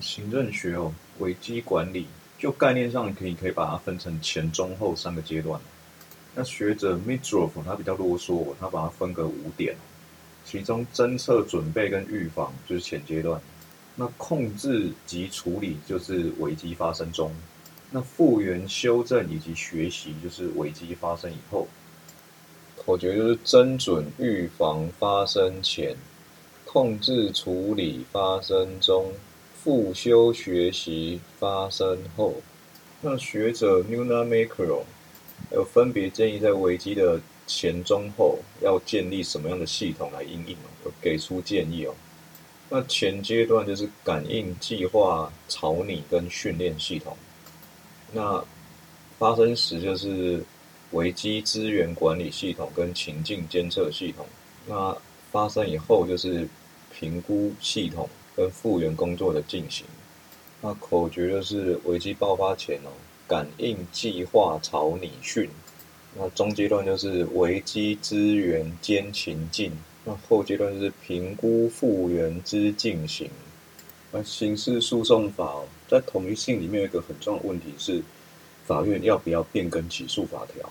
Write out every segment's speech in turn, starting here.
行政学哦，危机管理，就概念上可以可以把它分成前、中、后三个阶段。那学者 m i d r o f 他比较啰嗦，他把它分个五点，其中侦测、准备跟预防就是前阶段，那控制及处理就是危机发生中，那复原、修正以及学习就是危机发生以后。口诀就是侦准、预防发生前，控制处理发生中。复修学习发生后，那学者 Nuna Macro 有分别建议在危机的前、中、后要建立什么样的系统来应应有给出建议哦。那前阶段就是感应、计划、草拟跟训练系统。那发生时就是危机资源管理系统跟情境监测系统。那发生以后就是评估系统。跟复原工作的进行，那口诀就是危机爆发前哦，感应计划草拟训，那中阶段就是危机资源监情境，那后阶段就是评估复原之进行。那刑事诉讼法，在统一性里面有一个很重要的问题是，法院要不要变更起诉法条？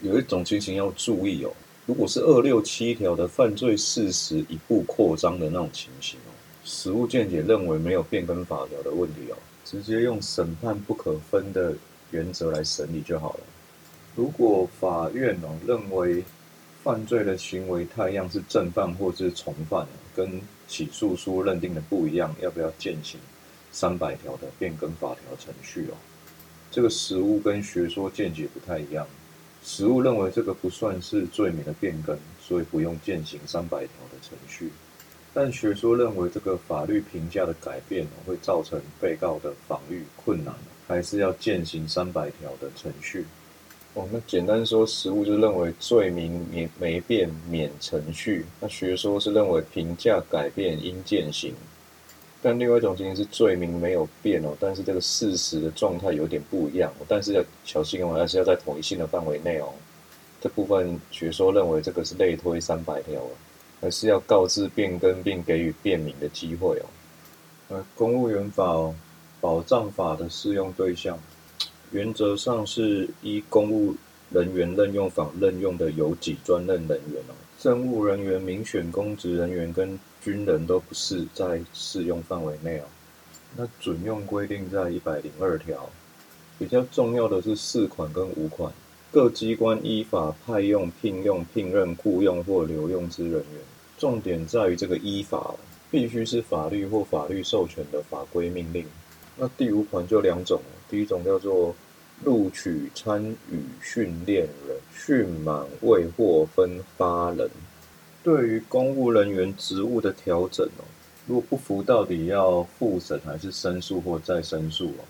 有一种情形要注意哦，如果是二六七条的犯罪事实一步扩张的那种情形哦。实务见解认为没有变更法条的问题哦，直接用审判不可分的原则来审理就好了。如果法院哦认为犯罪的行为太样是正犯或是从犯，跟起诉书认定的不一样，要不要践行三百条的变更法条程序哦？这个实务跟学说见解不太一样。实务认为这个不算是罪名的变更，所以不用践行三百条的程序。但学说认为这个法律评价的改变会造成被告的防御困难，还是要践行三百条的程序。哦，那简单说，实务就认为罪名免没变免程序。那学说是认为评价改变应践行。但另外一种情形是罪名没有变哦，但是这个事实的状态有点不一样。但是要小心哦，还是要在统一性的范围内哦。这部分学说认为这个是类推三百条还是要告知变更并给予便民的机会哦。呃，公务员法哦，保障法的适用对象，原则上是依公务人员任用法任用的有几专任人员哦。政务人员、民选公职人员跟军人都不是在适用范围内哦。那准用规定在一百零二条。比较重要的是四款跟五款，各机关依法派用、聘用、聘任、雇用或留用之人员。重点在于这个依法，必须是法律或法律授权的法规命令。那第五款就两种，第一种叫做录取参与训练人、训满未获分发人。对于公务人员职务的调整哦，如果不服，到底要复审还是申诉或再申诉哦？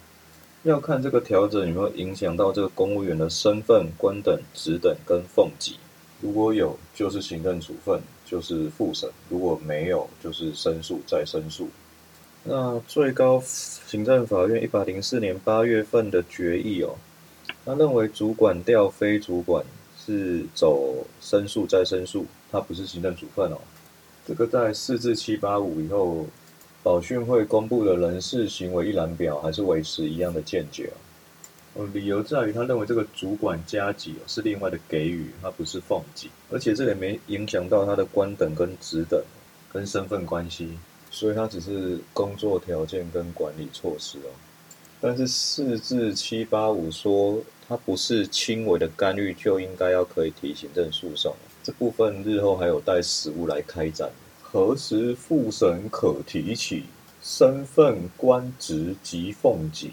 要看这个调整有没有影响到这个公务员的身份、官等、职等跟俸级。如果有，就是行政处分，就是复审；如果没有，就是申诉再申诉。那最高行政法院一百零四年八月份的决议哦，他认为主管调非主管是走申诉再申诉，它不是行政处分哦。这个在四至七八五以后，保训会公布的人事行为一览表还是维持一样的见解哦。哦，理由在于他认为这个主管加级是另外的给予，他不是奉级，而且这也没影响到他的官等跟职等跟身份关系，所以他只是工作条件跟管理措施哦。但是四至七八五说他不是轻微的干预就应该要可以提行政诉讼，这部分日后还有待实务来开展。何时复审可提起？身份、官职及俸级。